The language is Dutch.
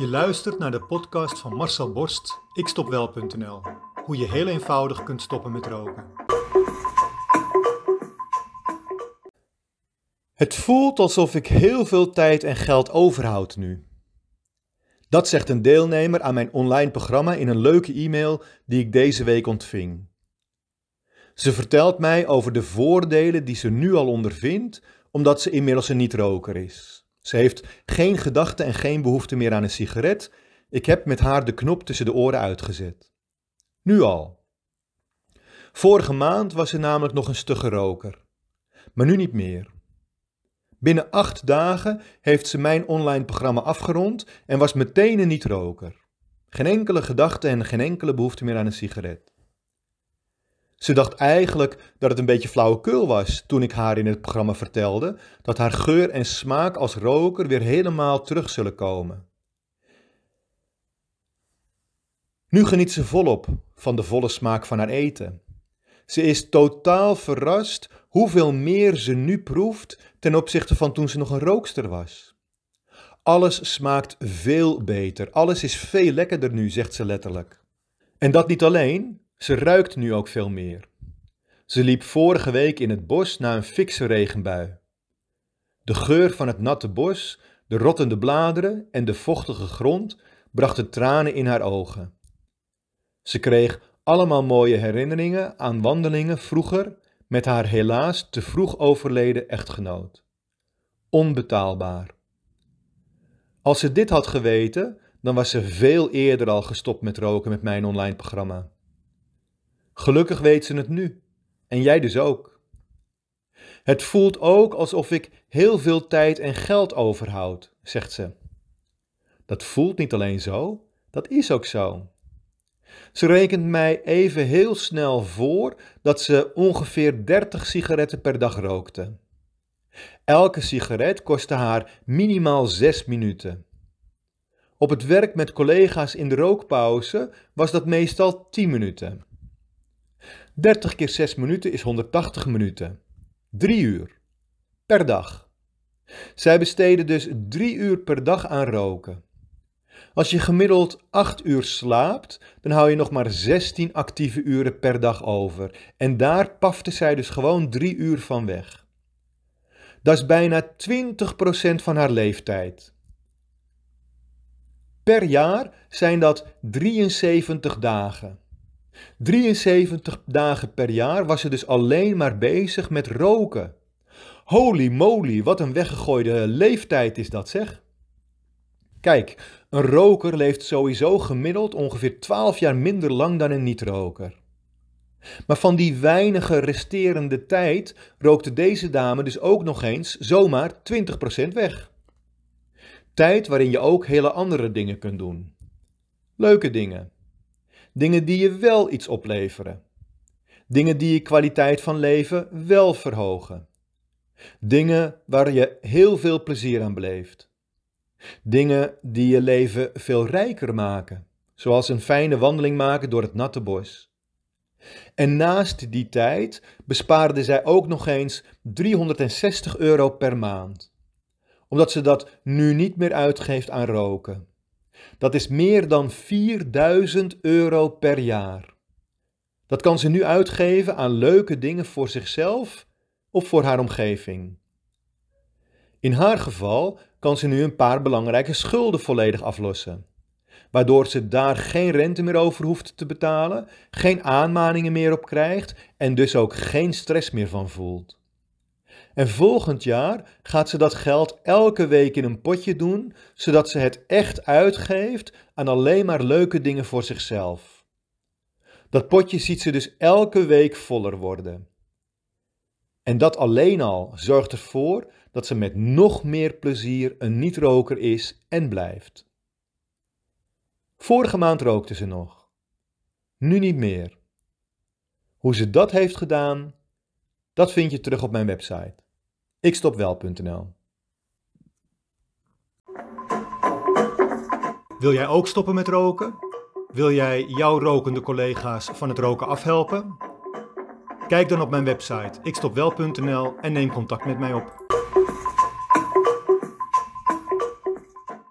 Je luistert naar de podcast van Marcel Borst, ikstopwel.nl. Hoe je heel eenvoudig kunt stoppen met roken. Het voelt alsof ik heel veel tijd en geld overhoud nu. Dat zegt een deelnemer aan mijn online programma in een leuke e-mail die ik deze week ontving. Ze vertelt mij over de voordelen die ze nu al ondervindt, omdat ze inmiddels een niet-roker is. Ze heeft geen gedachte en geen behoefte meer aan een sigaret. Ik heb met haar de knop tussen de oren uitgezet. Nu al. Vorige maand was ze namelijk nog een stugge roker, maar nu niet meer. Binnen acht dagen heeft ze mijn online programma afgerond en was meteen een niet-roker. Geen enkele gedachte en geen enkele behoefte meer aan een sigaret. Ze dacht eigenlijk dat het een beetje flauwekul was toen ik haar in het programma vertelde dat haar geur en smaak als roker weer helemaal terug zullen komen. Nu geniet ze volop van de volle smaak van haar eten. Ze is totaal verrast hoeveel meer ze nu proeft ten opzichte van toen ze nog een rookster was. Alles smaakt veel beter, alles is veel lekkerder nu, zegt ze letterlijk. En dat niet alleen, ze ruikt nu ook veel meer. Ze liep vorige week in het bos na een fikse regenbui. De geur van het natte bos, de rottende bladeren en de vochtige grond brachten tranen in haar ogen. Ze kreeg allemaal mooie herinneringen aan wandelingen vroeger met haar helaas te vroeg overleden echtgenoot. Onbetaalbaar. Als ze dit had geweten, dan was ze veel eerder al gestopt met roken met mijn online programma. Gelukkig weet ze het nu. En jij dus ook. Het voelt ook alsof ik heel veel tijd en geld overhoud, zegt ze. Dat voelt niet alleen zo, dat is ook zo. Ze rekent mij even heel snel voor dat ze ongeveer 30 sigaretten per dag rookte. Elke sigaret kostte haar minimaal 6 minuten. Op het werk met collega's in de rookpauze was dat meestal 10 minuten. 30 keer 6 minuten is 180 minuten. 3 uur. Per dag. Zij besteden dus 3 uur per dag aan roken. Als je gemiddeld 8 uur slaapt, dan hou je nog maar 16 actieve uren per dag over. En daar pafte zij dus gewoon 3 uur van weg. Dat is bijna 20% van haar leeftijd. Per jaar zijn dat 73 dagen. 73 dagen per jaar was ze dus alleen maar bezig met roken. Holy moly, wat een weggegooide leeftijd is dat zeg. Kijk, een roker leeft sowieso gemiddeld ongeveer 12 jaar minder lang dan een niet-roker. Maar van die weinige resterende tijd rookte deze dame dus ook nog eens zomaar 20% weg. Tijd waarin je ook hele andere dingen kunt doen. Leuke dingen Dingen die je wel iets opleveren. Dingen die je kwaliteit van leven wel verhogen. Dingen waar je heel veel plezier aan beleeft. Dingen die je leven veel rijker maken, zoals een fijne wandeling maken door het natte bos. En naast die tijd bespaarde zij ook nog eens 360 euro per maand, omdat ze dat nu niet meer uitgeeft aan roken. Dat is meer dan 4000 euro per jaar. Dat kan ze nu uitgeven aan leuke dingen voor zichzelf of voor haar omgeving. In haar geval kan ze nu een paar belangrijke schulden volledig aflossen, waardoor ze daar geen rente meer over hoeft te betalen, geen aanmaningen meer op krijgt en dus ook geen stress meer van voelt. En volgend jaar gaat ze dat geld elke week in een potje doen, zodat ze het echt uitgeeft aan alleen maar leuke dingen voor zichzelf. Dat potje ziet ze dus elke week voller worden. En dat alleen al zorgt ervoor dat ze met nog meer plezier een niet-roker is en blijft. Vorige maand rookte ze nog. Nu niet meer. Hoe ze dat heeft gedaan, dat vind je terug op mijn website. ikstopwel.nl Wil jij ook stoppen met roken? Wil jij jouw rokende collega's van het roken afhelpen? Kijk dan op mijn website ikstopwel.nl en neem contact met mij op.